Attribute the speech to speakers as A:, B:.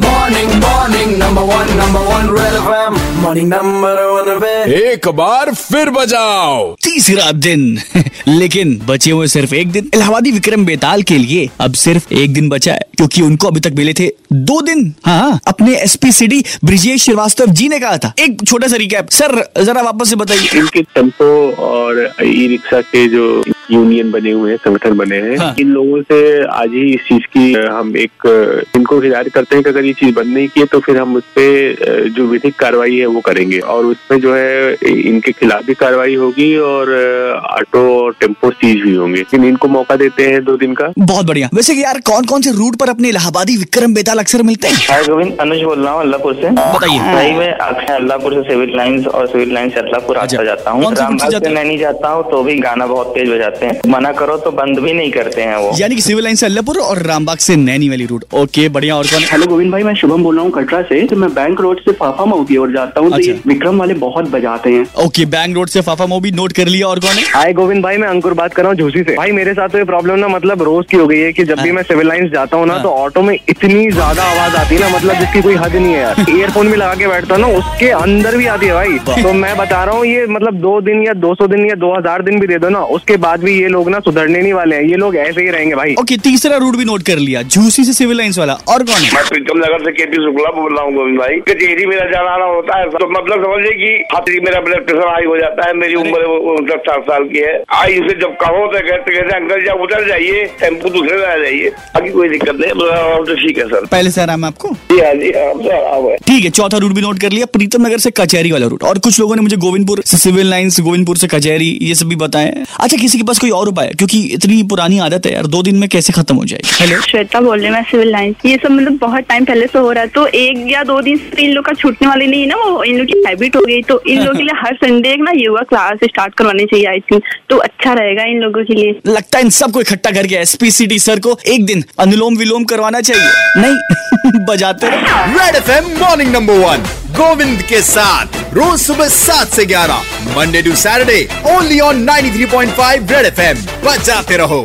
A: Morning, morning, number one, number one, Red FM. Morning, number one, Red.
B: एक बार फिर बजाओ।
C: तीसरा दिन। लेकिन बचे हुए सिर्फ़ एक दिन। इलाहाबादी विक्रम बेताल के लिए अब सिर्फ़ एक दिन बचा है क्योंकि उनको अभी तक मिले थे दो दिन। हाँ अपने S P C D Brijesh Shrivastava ji ने कहा था। एक छोटा सा रिकैप सर जरा वापस से बताइए।
D: इनके टेंपो और ई रिक्शा के जो यूनियन बने हुए हैं संगठन बने हैं
C: हाँ।
D: इन लोगों से आज ही इस चीज़ की हम एक इनको हिदायत करते हैं कि अगर ये चीज़ बंद नहीं की तो फिर हम उस पे अ, जो विधिक कार्रवाई है वो करेंगे। और उसमें जो है इनके खिलाफ भी कार्रवाई होगी और ऑटो और टेंपो सीज भी होंगे। लेकिन इनको मौका देते हैं दो दिन का।
C: बहुत बढ़िया। वैसे यार कौन कौन से रूट पर अपने इलाहाबादी विक्रम बेताल अक्सर मिलते हैं?
E: हाय गोविंद अनुज बोल रहा हूँ अल्लाहपुर से।
C: बताइए।
E: भाई मैं अक्सर अल्लाहपुर से सिविल लाइंस और सिविल लाइन से अल्लाहपुर
C: अच्छा।
E: आता जाता हूँ। रामबाग
C: जाते
E: से
C: हैं?
E: नैनी जाता हूँ तो भी गाना बहुत तेज बजाते हैं। मना करो तो बंद भी नहीं करते हैं वो।
C: यानी कि सिविल लाइन से अल्लाहपुर और रामबाग से नैनी वाली रूट। ओके बढ़िया। और कौन
F: हेलो गोविंद भाई मैं शुभम बोल रहा हूँ कटरा से। तो मैं बैंक रोड से फाफा मऊ की ओर जाता हूँ तो ये
C: अच्छा।
F: विक्रम वाले बहुत बजाते हैं।
C: ओके बैंक रोड से फाफा मोबी नोट कर लिया और कौन है?
G: हाय गोविंद भाई मैं अंकुर बात कर रहा हूँ झूसी से। भाई मेरे साथ तो ये प्रॉब्लम ना मतलब रोज की हो गई है की जब भी
C: हाँ।
G: मैं सिविल लाइन जाता हूँ ना
C: हाँ।
G: तो ऑटो में इतनी ज़्यादा आवाज़ आती है ना मतलब जिसकी कोई हद नहीं है यार। ईयरफोन भी लगा के बैठता हूँ ना उसके अंदर भी आती है भाई। तो मैं बता रहा हूँ ये मतलब दो दिन या दो सौ दिन या दो हज़ार दिन भी दे दो ना उसके बाद भी ये लोग ना सुधरने नहीं वाले हैं। ये लोग ऐसे ही रहेंगे भाई।
C: ओके तीसरा रूट भी नोट कर लिया झूसी से सिविल लाइन्स वाला और कौन है?
H: मैं प्रीतम नगर से केपी शुक्ला बोल रहा हूँ गोविंद भाई। कचेरी मेरा जाना आना होता है तो मतलब समझिए कि हाथी मेरा ब्लड प्रेशर हाई हो जाता है मेरी उम्र उनसठ साठ साल की है। आई से जब कहो तो कहते कहते अंकल जा उतर जाइए टेंपो दूसरे में आ जाइए। बाकी कोई दिक्कत नहीं तो ठीक है सर।
C: पहले से आराम आपको?
H: जी हाँ जी हाँ सर आराम है।
C: ठीक है चौथा रूट भी नोट कर लिया प्रीतम नगर से कचहरी वाला रूट और कुछ लोगों ने मुझे गोविंदपुर से सिविल लाइंस गोविंदपुर से कचहरी ये सब भी बताए अच्छा किसी के पास कोई और उपाय? है? क्योंकि इतनी पुरानी आदत है यार दो दिन में कैसे खत्म हो जाएगी? हेलो
I: श्वेता बोल रही हूँ मैं सिविल लाइन ये सब मतलब बहुत टाइम पहले से हो रहा है। तो एक या दो दिन से इन लोग का छूटने वाले नहीं है ना वो इन लोग की हैबिट हो गई। तो इन लोगों के लिए हर संडे एक ना योगा क्लास स्टार्ट करवानी चाहिए आई थिंक तो अच्छा रहेगा इन लोगों के लिए।
C: लगता है इन सबको इकट्ठा करके एसपीसीटी सर को एक दिन अनुलोम विलोम करवाना चाहिए। नहीं बजाते
B: red FM morning number one Govind के साथ रोज सुबह सात से ग्यारह Monday to Saturday only on 93.5 red FM बजाते रहो।